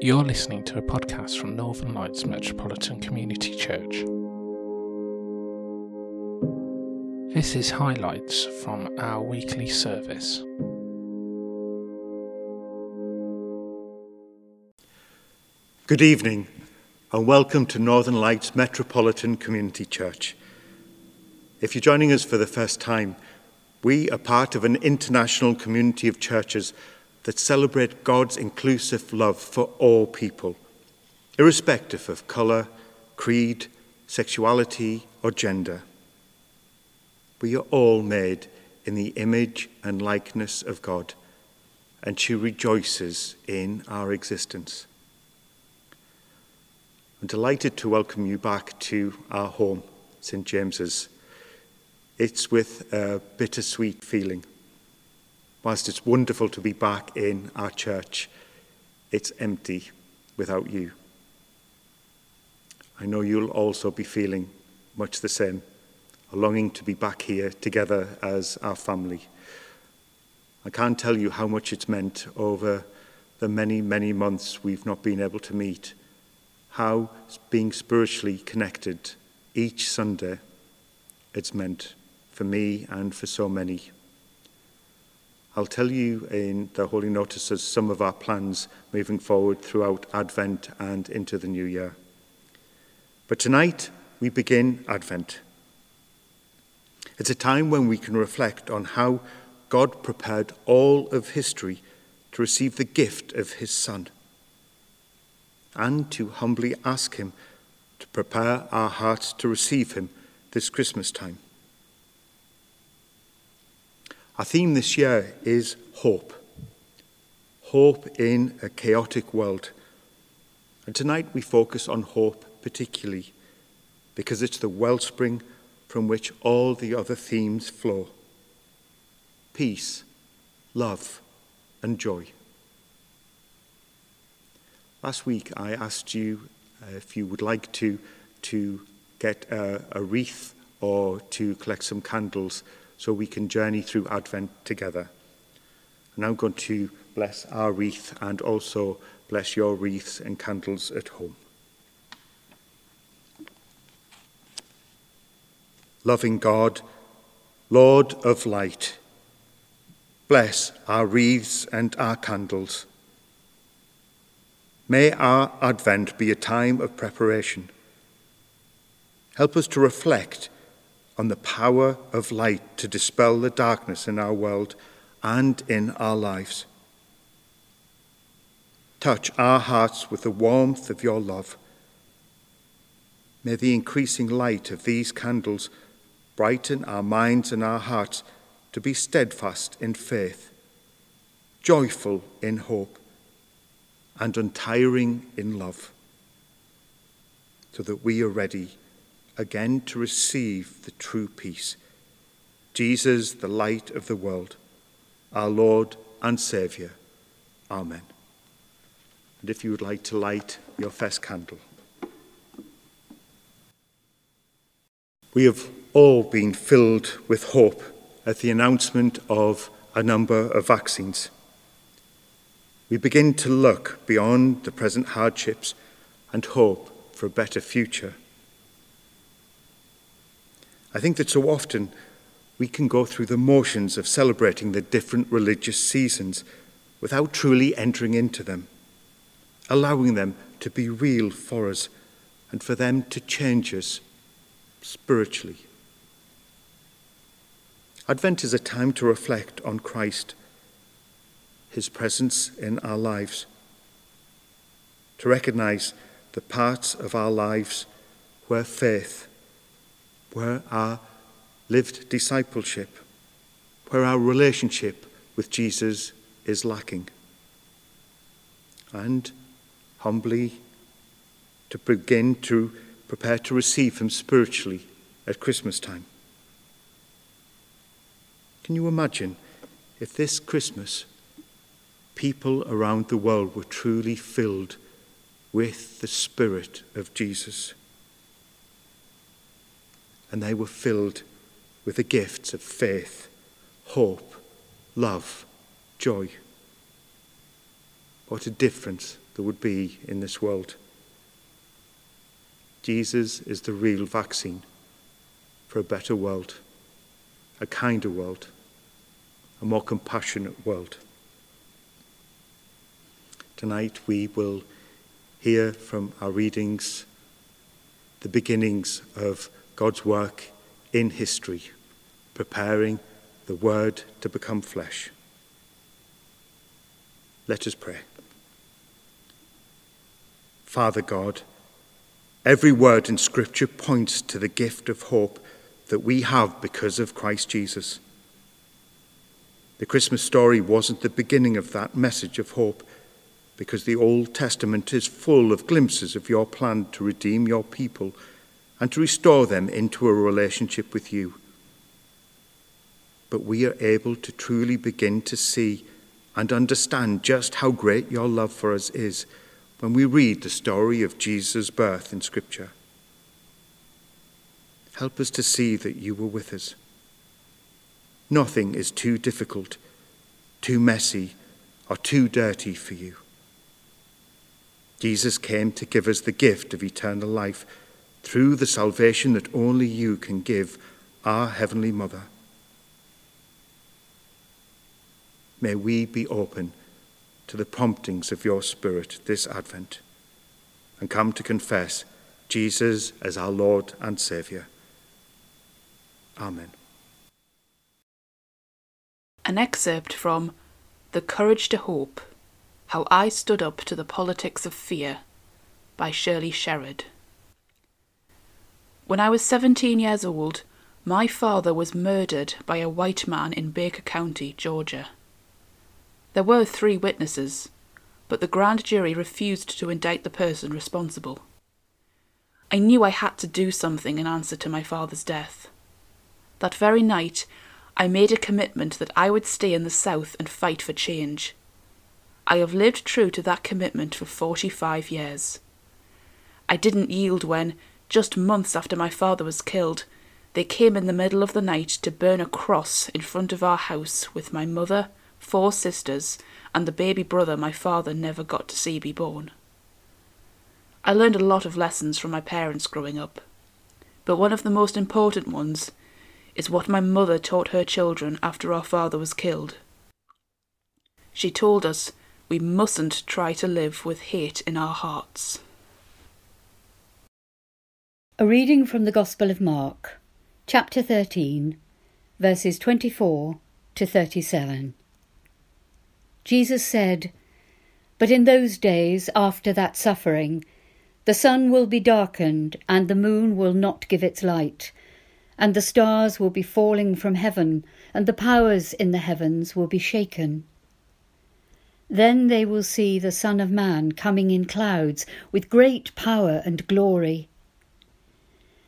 You're listening to a podcast from Northern Lights Metropolitan Community Church. This is highlights from our weekly service. Good evening and welcome to Northern Lights Metropolitan Community Church. If you're joining us for the first time, we are part of an international community of churches that celebrate God's inclusive love for all people, irrespective of colour, creed, sexuality, or gender. We are all made in the image and likeness of God, and she rejoices in our existence. I'm delighted to welcome you back to our home, St James's. It's with a bittersweet feeling. Whilst it's wonderful to be back in our church, it's empty without you. I know you'll also be feeling much the same, a longing to be back here together as our family. I can't tell you how much it's meant over the many, many months we've not been able to meet, how being spiritually connected each Sunday it's meant for me and for so many. I'll tell you in the Holy Notices some of our plans moving forward throughout Advent and into the new year. But tonight we begin Advent. It's a time when we can reflect on how God prepared all of history to receive the gift of his Son and to humbly ask him to prepare our hearts to receive him this Christmas time. Our theme this year is hope. Hope in a chaotic world. And tonight we focus on hope particularly because it's the wellspring from which all the other themes flow peace, love, and joy. Last week I asked you uh, if you would like to, to get a, a wreath or to collect some candles so we can journey through Advent together. And I'm going to bless our wreath and also bless your wreaths and candles at home. Loving God, Lord of light, bless our wreaths and our candles. May our Advent be a time of preparation. Help us to reflect on the power of light to dispel the darkness in our world and in our lives. Touch our hearts with the warmth of your love. May the increasing light of these candles brighten our minds and our hearts to be steadfast in faith, joyful in hope, and untiring in love, so that we are ready again to receive the true peace. Jesus, the light of the world, our Lord and Saviour. Amen. And if you would like to light your first candle. We have all been filled with hope at the announcement of a number of vaccines. We begin to look beyond the present hardships and hope for a better future. I think that so often we can go through the motions of celebrating the different religious seasons without truly entering into them, allowing them to be real for us and for them to change us spiritually. Advent is a time to reflect on Christ, his presence in our lives, to recognize the parts of our lives where faith where our lived discipleship, where our relationship with Jesus is lacking. And humbly to begin to prepare to receive Him spiritually at Christmas time. Can you imagine if this Christmas people around the world were truly filled with the Spirit of Jesus? And they were filled with the gifts of faith, hope, love, joy. what a difference there would be in this world. Jesus is the real vaccine for a better world, a kinder world, a more compassionate world. Tonight we will hear from our readings the beginnings of God's work in history, preparing the Word to become flesh. Let us pray. Father God, every word in Scripture points to the gift of hope that we have because of Christ Jesus. The Christmas story wasn't the beginning of that message of hope, because the Old Testament is full of glimpses of your plan to redeem your people and to restore them into a relationship with you. But we are able to truly begin to see and understand just how great your love for us is when we read the story of Jesus' birth in Scripture. Help us to see that you were with us. Nothing is too difficult, too messy, or too dirty for you. Jesus came to give us the gift of eternal life through the salvation that only you can give, our Heavenly Mother. May we be open to the promptings of your Spirit this Advent and come to confess Jesus as our Lord and Saviour. Amen. An excerpt from The Courage to Hope How I Stood Up to the Politics of Fear by Shirley Sherrod. When I was 17 years old, my father was murdered by a white man in Baker County, Georgia. There were three witnesses, but the grand jury refused to indict the person responsible. I knew I had to do something in answer to my father's death. That very night, I made a commitment that I would stay in the South and fight for change. I have lived true to that commitment for 45 years. I didn't yield when, just months after my father was killed, they came in the middle of the night to burn a cross in front of our house with my mother, four sisters, and the baby brother my father never got to see be born. I learned a lot of lessons from my parents growing up, but one of the most important ones is what my mother taught her children after our father was killed. She told us we mustn't try to live with hate in our hearts. A reading from the Gospel of Mark, chapter 13, verses 24 to 37. Jesus said, But in those days after that suffering, the sun will be darkened, and the moon will not give its light, and the stars will be falling from heaven, and the powers in the heavens will be shaken. Then they will see the Son of Man coming in clouds with great power and glory.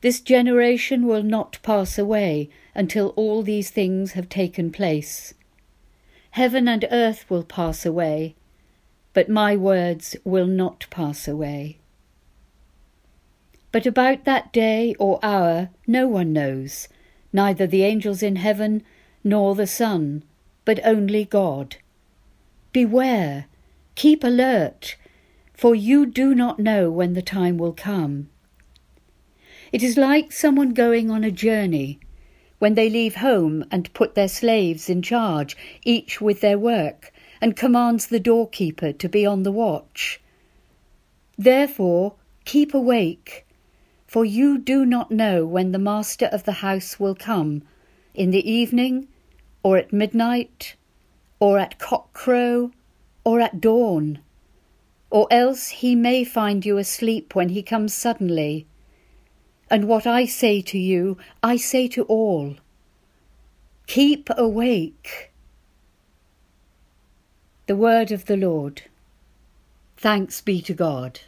this generation will not pass away until all these things have taken place. Heaven and earth will pass away, but my words will not pass away. But about that day or hour no one knows, neither the angels in heaven nor the Son, but only God. Beware, keep alert, for you do not know when the time will come. It is like someone going on a journey when they leave home and put their slaves in charge, each with their work, and commands the doorkeeper to be on the watch. Therefore, keep awake, for you do not know when the master of the house will come, in the evening, or at midnight, or at cockcrow, or at dawn, or else he may find you asleep when he comes suddenly. And what I say to you, I say to all Keep awake. The word of the Lord. Thanks be to God.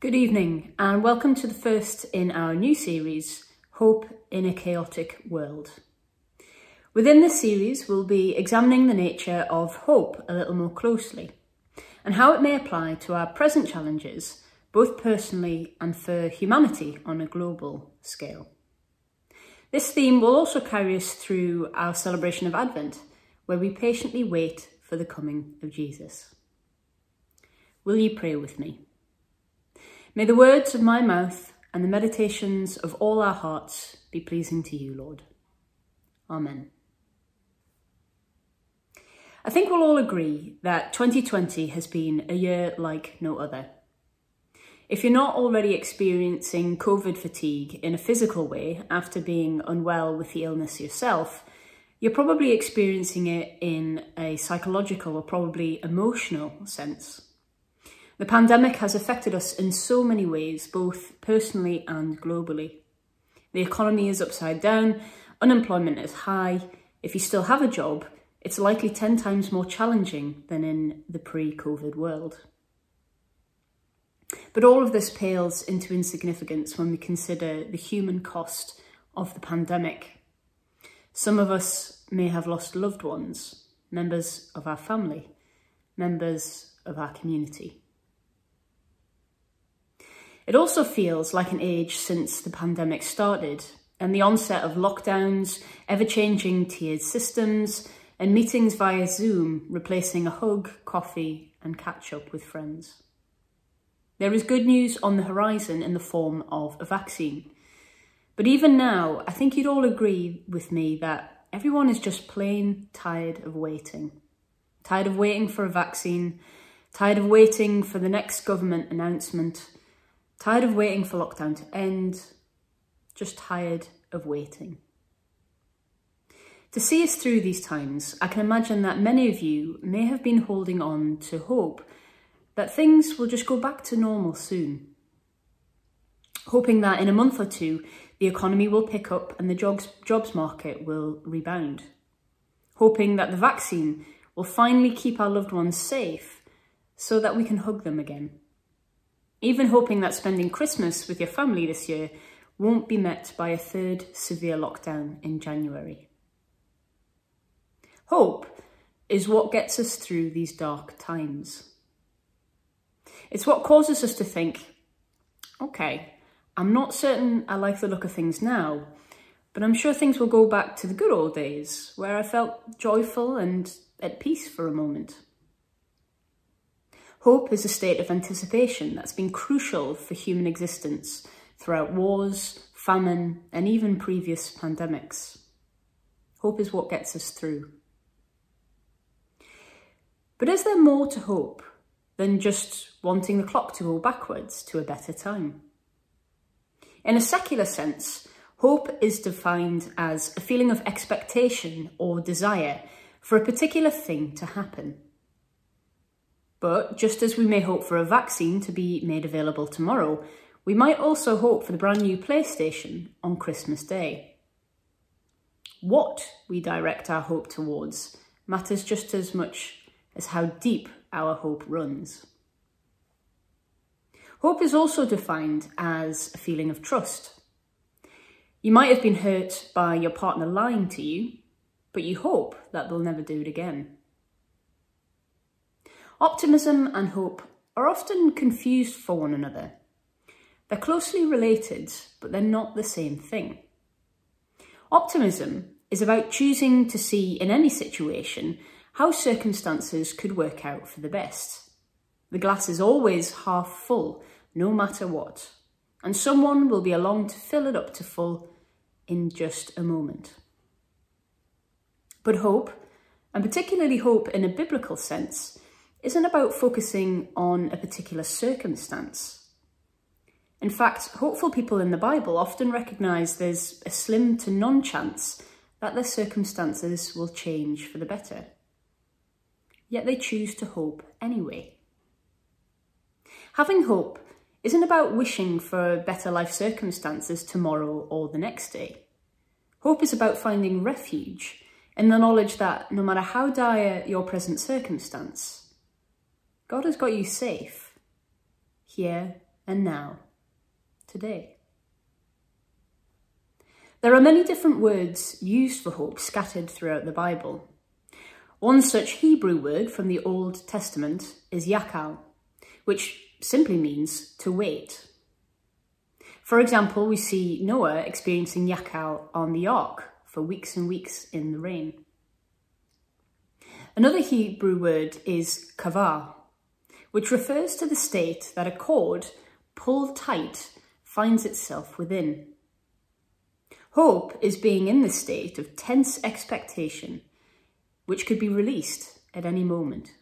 Good evening, and welcome to the first in our new series, Hope in a Chaotic World. Within this series, we'll be examining the nature of hope a little more closely and how it may apply to our present challenges, both personally and for humanity on a global scale. This theme will also carry us through our celebration of Advent, where we patiently wait for the coming of Jesus. Will you pray with me? May the words of my mouth and the meditations of all our hearts be pleasing to you, Lord. Amen. I think we'll all agree that 2020 has been a year like no other. If you're not already experiencing COVID fatigue in a physical way after being unwell with the illness yourself, you're probably experiencing it in a psychological or probably emotional sense. The pandemic has affected us in so many ways, both personally and globally. The economy is upside down, unemployment is high. If you still have a job, it's likely 10 times more challenging than in the pre COVID world. But all of this pales into insignificance when we consider the human cost of the pandemic. Some of us may have lost loved ones, members of our family, members of our community. It also feels like an age since the pandemic started and the onset of lockdowns, ever-changing tiered systems, and meetings via Zoom replacing a hug, coffee and catch-up with friends. There is good news on the horizon in the form of a vaccine. But even now, I think you'd all agree with me that everyone is just plain tired of waiting. Tired of waiting for a vaccine, tired of waiting for the next government announcement, Tired of waiting for lockdown to end, just tired of waiting. To see us through these times, I can imagine that many of you may have been holding on to hope that things will just go back to normal soon. Hoping that in a month or two, the economy will pick up and the jobs, jobs market will rebound. Hoping that the vaccine will finally keep our loved ones safe so that we can hug them again even hoping that spending Christmas with your family this year won't be met by a third severe lockdown in January. Hope is what gets us through these dark times. It's what causes us to think, okay, I'm not certain I like the look of things now, but I'm sure things will go back to the good old days where I felt joyful and at peace for a moment. Hope is a state of anticipation that's been crucial for human existence throughout wars, famine, and even previous pandemics. Hope is what gets us through. But is there more to hope than just wanting the clock to go backwards to a better time? In a secular sense, hope is defined as a feeling of expectation or desire for a particular thing to happen. But just as we may hope for a vaccine to be made available tomorrow, we might also hope for the brand new PlayStation on Christmas Day. What we direct our hope towards matters just as much as how deep our hope runs. Hope is also defined as a feeling of trust. You might have been hurt by your partner lying to you, but you hope that they'll never do it again. Optimism and hope are often confused for one another. They're closely related, but they're not the same thing. Optimism is about choosing to see in any situation how circumstances could work out for the best. The glass is always half full, no matter what, and someone will be along to fill it up to full in just a moment. But hope, and particularly hope in a biblical sense, isn't about focusing on a particular circumstance. In fact, hopeful people in the Bible often recognise there's a slim to non chance that their circumstances will change for the better. Yet they choose to hope anyway. Having hope isn't about wishing for better life circumstances tomorrow or the next day. Hope is about finding refuge in the knowledge that no matter how dire your present circumstance, God has got you safe here and now, today. There are many different words used for hope scattered throughout the Bible. One such Hebrew word from the Old Testament is yakal, which simply means to wait. For example, we see Noah experiencing yakal on the ark for weeks and weeks in the rain. Another Hebrew word is kavah, which refers to the state that a cord pulled tight finds itself within. Hope is being in the state of tense expectation, which could be released at any moment.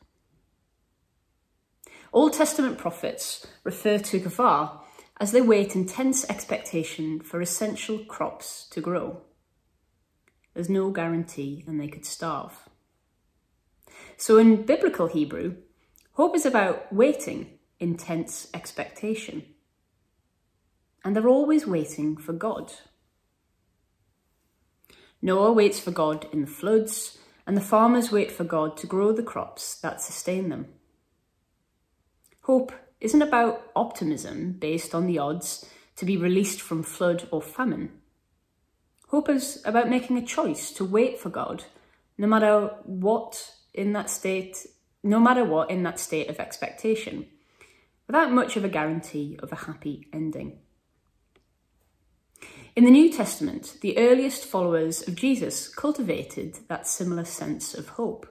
Old Testament prophets refer to kavah as they wait in tense expectation for essential crops to grow. There's no guarantee and they could starve. So in biblical Hebrew, hope is about waiting in tense expectation. And they're always waiting for God. Noah waits for God in the floods, and the farmers wait for God to grow the crops that sustain them. Hope isn't about optimism based on the odds to be released from flood or famine. Hope is about making a choice to wait for God, no matter what in that state, no matter what in that state of expectation, without much of a guarantee of a happy ending. In the New Testament, the earliest followers of Jesus cultivated that similar sense of hope.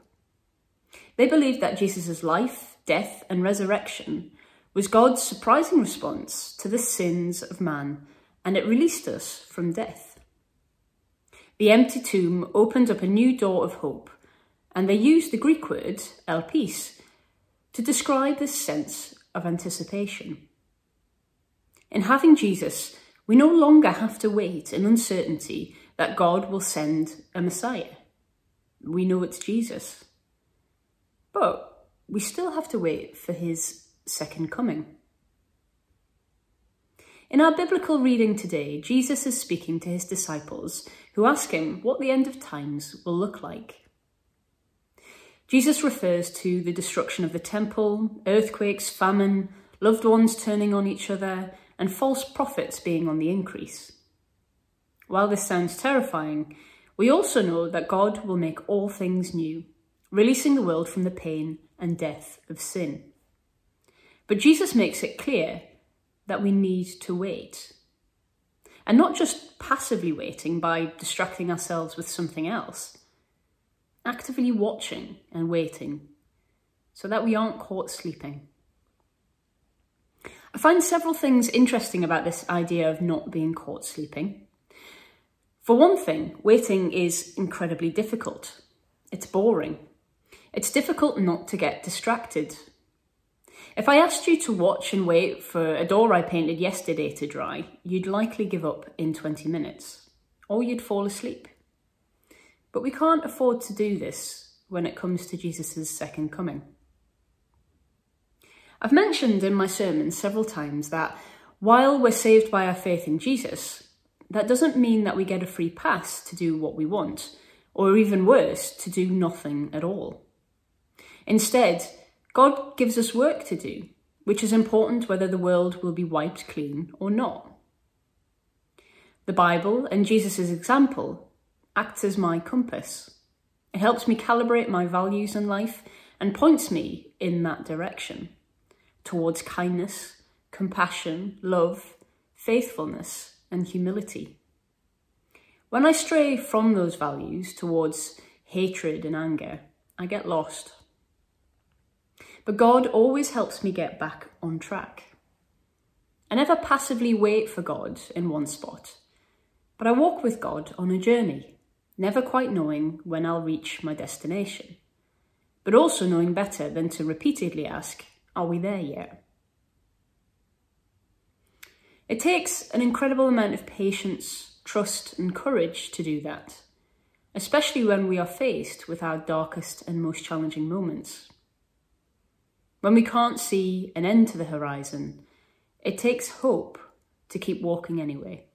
They believed that Jesus' life, death, and resurrection was God's surprising response to the sins of man, and it released us from death. The empty tomb opened up a new door of hope, and they used the Greek word elpis to describe this sense of anticipation. In having Jesus, we no longer have to wait in uncertainty that God will send a Messiah. We know it's Jesus. But we still have to wait for his second coming. In our biblical reading today, Jesus is speaking to his disciples who ask him what the end of times will look like. Jesus refers to the destruction of the temple, earthquakes, famine, loved ones turning on each other, and false prophets being on the increase. While this sounds terrifying, we also know that God will make all things new, releasing the world from the pain and death of sin. But Jesus makes it clear that we need to wait. And not just passively waiting by distracting ourselves with something else, actively watching and waiting so that we aren't caught sleeping. I find several things interesting about this idea of not being caught sleeping. For one thing, waiting is incredibly difficult. It's boring. It's difficult not to get distracted. If I asked you to watch and wait for a door I painted yesterday to dry, you'd likely give up in 20 minutes, or you'd fall asleep. But we can't afford to do this when it comes to Jesus' second coming. I've mentioned in my sermons several times that while we're saved by our faith in Jesus, that doesn't mean that we get a free pass to do what we want, or even worse, to do nothing at all. Instead, God gives us work to do, which is important whether the world will be wiped clean or not. The Bible and Jesus' example acts as my compass. It helps me calibrate my values in life and points me in that direction towards kindness, compassion, love, faithfulness, and humility. When I stray from those values towards hatred and anger, I get lost. But God always helps me get back on track. I never passively wait for God in one spot, but I walk with God on a journey, never quite knowing when I'll reach my destination, but also knowing better than to repeatedly ask, are we there yet? It takes an incredible amount of patience, trust, and courage to do that, especially when we are faced with our darkest and most challenging moments. When we can't see an end to the horizon, it takes hope to keep walking anyway.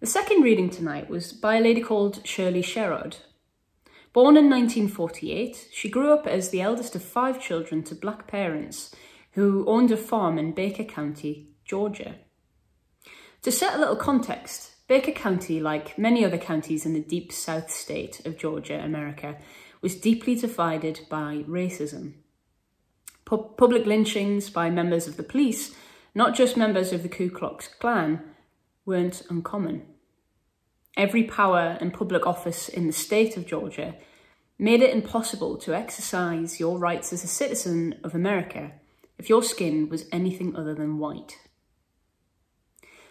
The second reading tonight was by a lady called Shirley Sherrod. Born in 1948, she grew up as the eldest of five children to black parents who owned a farm in Baker County, Georgia. To set a little context, Baker County, like many other counties in the deep south state of Georgia, America, was deeply divided by racism. Pu- public lynchings by members of the police, not just members of the Ku Klux Klan, weren't uncommon. Every power and public office in the state of Georgia made it impossible to exercise your rights as a citizen of America if your skin was anything other than white.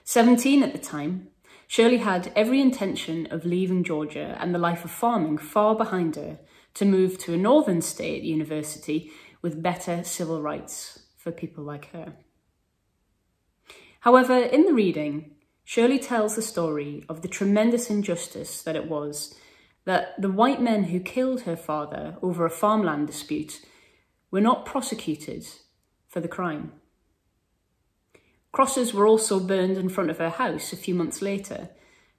17 at the time, Shirley had every intention of leaving Georgia and the life of farming far behind her to move to a northern state university with better civil rights for people like her. However, in the reading, Shirley tells the story of the tremendous injustice that it was that the white men who killed her father over a farmland dispute were not prosecuted for the crime. Crosses were also burned in front of her house a few months later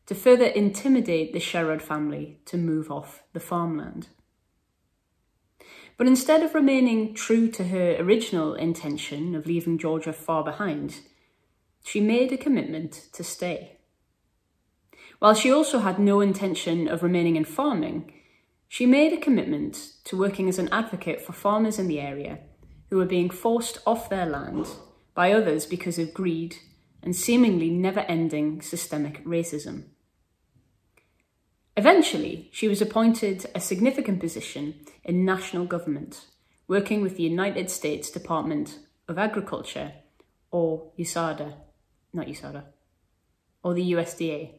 to further intimidate the Sherrod family to move off the farmland. But instead of remaining true to her original intention of leaving Georgia far behind, she made a commitment to stay. While she also had no intention of remaining in farming, she made a commitment to working as an advocate for farmers in the area who were being forced off their land by others because of greed and seemingly never ending systemic racism. Eventually, she was appointed a significant position in national government, working with the United States Department of Agriculture, or USADA, not USADA, or the USDA.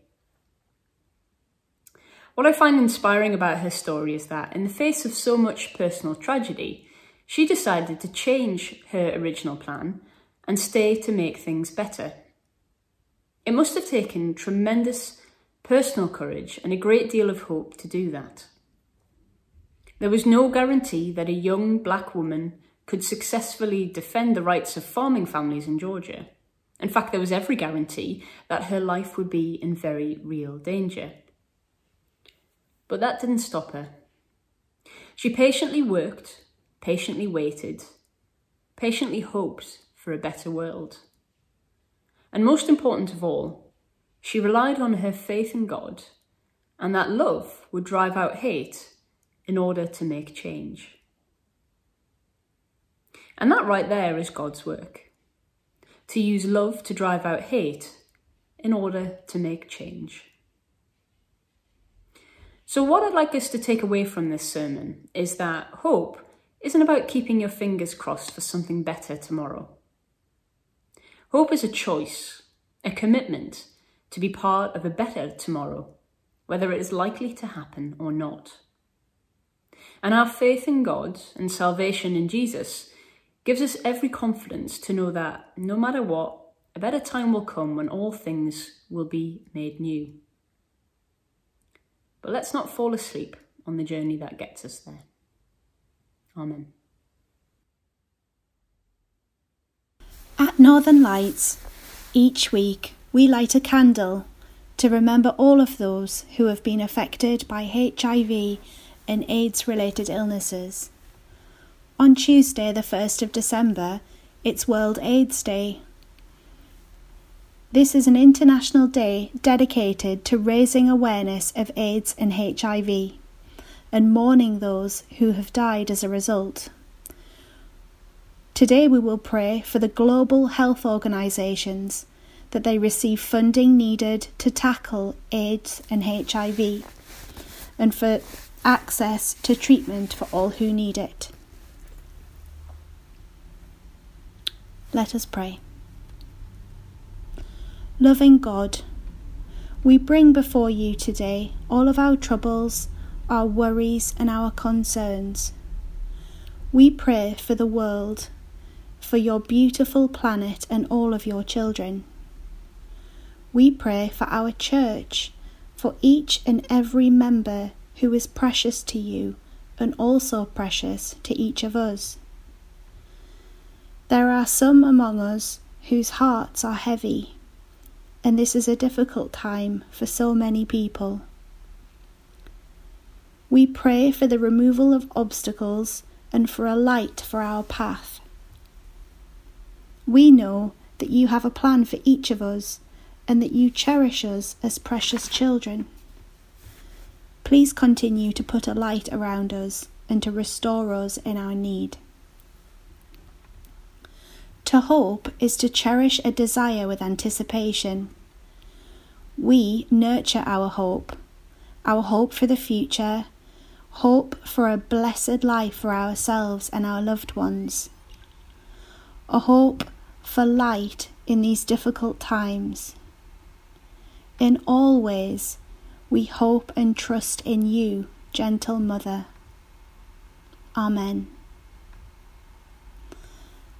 What I find inspiring about her story is that, in the face of so much personal tragedy, she decided to change her original plan and stay to make things better. It must have taken tremendous personal courage and a great deal of hope to do that. There was no guarantee that a young black woman could successfully defend the rights of farming families in Georgia. In fact, there was every guarantee that her life would be in very real danger. But that didn't stop her. She patiently worked, patiently waited, patiently hoped for a better world. And most important of all, she relied on her faith in God and that love would drive out hate in order to make change. And that right there is God's work to use love to drive out hate in order to make change. So, what I'd like us to take away from this sermon is that hope isn't about keeping your fingers crossed for something better tomorrow. Hope is a choice, a commitment to be part of a better tomorrow, whether it is likely to happen or not. And our faith in God and salvation in Jesus gives us every confidence to know that no matter what, a better time will come when all things will be made new. But let's not fall asleep on the journey that gets us there. Amen. At Northern Lights, each week we light a candle to remember all of those who have been affected by HIV and AIDS related illnesses. On Tuesday, the 1st of December, it's World AIDS Day. This is an international day dedicated to raising awareness of AIDS and HIV and mourning those who have died as a result. Today we will pray for the global health organisations that they receive funding needed to tackle AIDS and HIV and for access to treatment for all who need it. Let us pray. Loving God, we bring before you today all of our troubles, our worries, and our concerns. We pray for the world for your beautiful planet and all of your children. We pray for our church, for each and every member who is precious to you and also precious to each of us. There are some among us whose hearts are heavy, and this is a difficult time for so many people. We pray for the removal of obstacles and for a light for our path. We know that you have a plan for each of us and that you cherish us as precious children. Please continue to put a light around us and to restore us in our need. To hope is to cherish a desire with anticipation. We nurture our hope, our hope for the future, hope for a blessed life for ourselves and our loved ones, a hope for light in these difficult times. In all ways, we hope and trust in you, gentle Mother. Amen.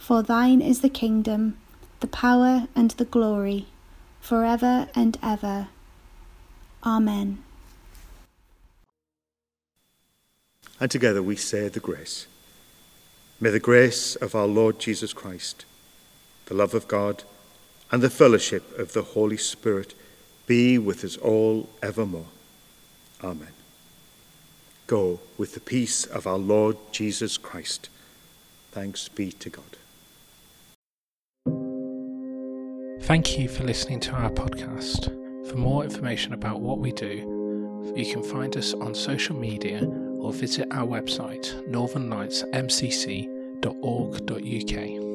For thine is the kingdom, the power, and the glory, for ever and ever. Amen. And together we say the grace. May the grace of our Lord Jesus Christ, the love of God, and the fellowship of the Holy Spirit be with us all evermore. Amen. Go with the peace of our Lord Jesus Christ. Thanks be to God. Thank you for listening to our podcast. For more information about what we do, you can find us on social media or visit our website northernlightsmcc.org.uk.